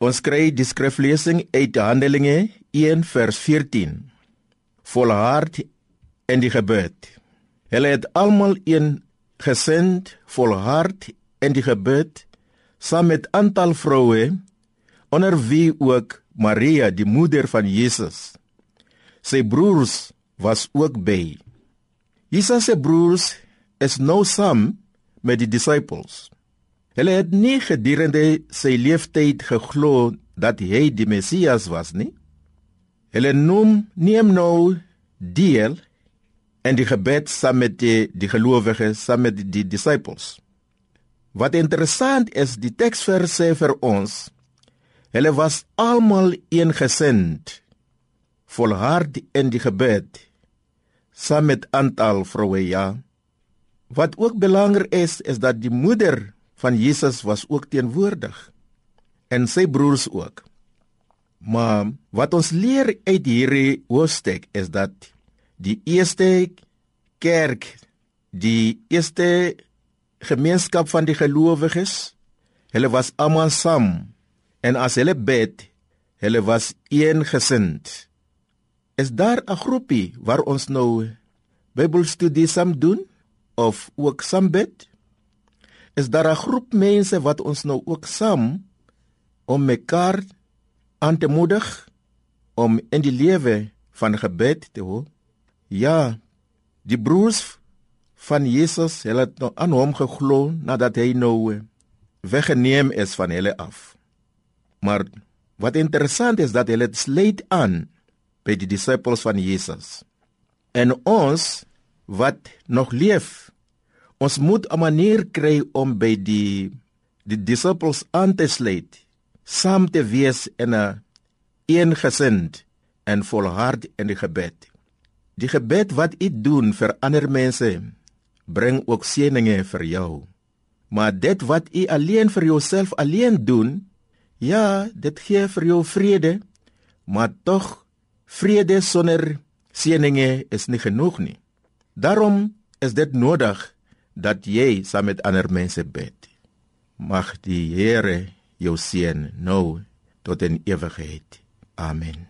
Ons kry die skriflesing uit Handelinge 1 vers 14. Volhard in die gebed. Hulle het almal een gesind, volhard in die gebed saam met aantal vroue onder wie ook Maria die moeder van Jesus. Sy broers was ook by. Jesus se broers is nou saam met die disippels. Hulle het nie gedurende sy lewenstyd geglo dat hy die Messias was nie. Hulle noem neem nou deel en die gebed saam met die, die gelowiges, saam met die, die disippels. Wat interessant is, die teksvers sê vir ons, hulle was almal eengesind, volhard in die gebed, saam met aantal vroue ja. Wat ook belangrik is, is dat die moeder van Jesus was ook teenwoordig en sy broers ook. Maar wat ons leer uit hierdie hoofstuk is dat die eerste kerk, die eerste gemeenskap van die gelowiges, hulle was almal saam en as hulle bid, hulle was eengesind. Is daar 'n groepie waar ons nou Bybelstudie saam doen of ook saam bid? Is daar 'n groep mense wat ons nou ook saam om mekaar aan te moedig om in die lewe van gebed te hou? Ja, die broers van Jesus, het nou aan hom geglo nadat hy nou eh, weggeneem is van hulle af. Maar wat interessant is dat hulle sluit aan by die disippels van Jesus. En ons wat nog leef, ons moet 'n manier kry om by die die disippels aan te sluit, saam te wees in 'n eengesind en volhard in die gebed. Die gebed wat u doen vir ander mense bring ook seëninge vir jou. Maar dit wat u alleen vir jouself alleen doen, ja, dit gee vir jou vrede, maar tog vrede sonder seëninge is nie genoeg nie. Daarom is dit nodig dat jy saam met ander mense bid. Mag die Here jou seën nou tot in ewigheid. Amen.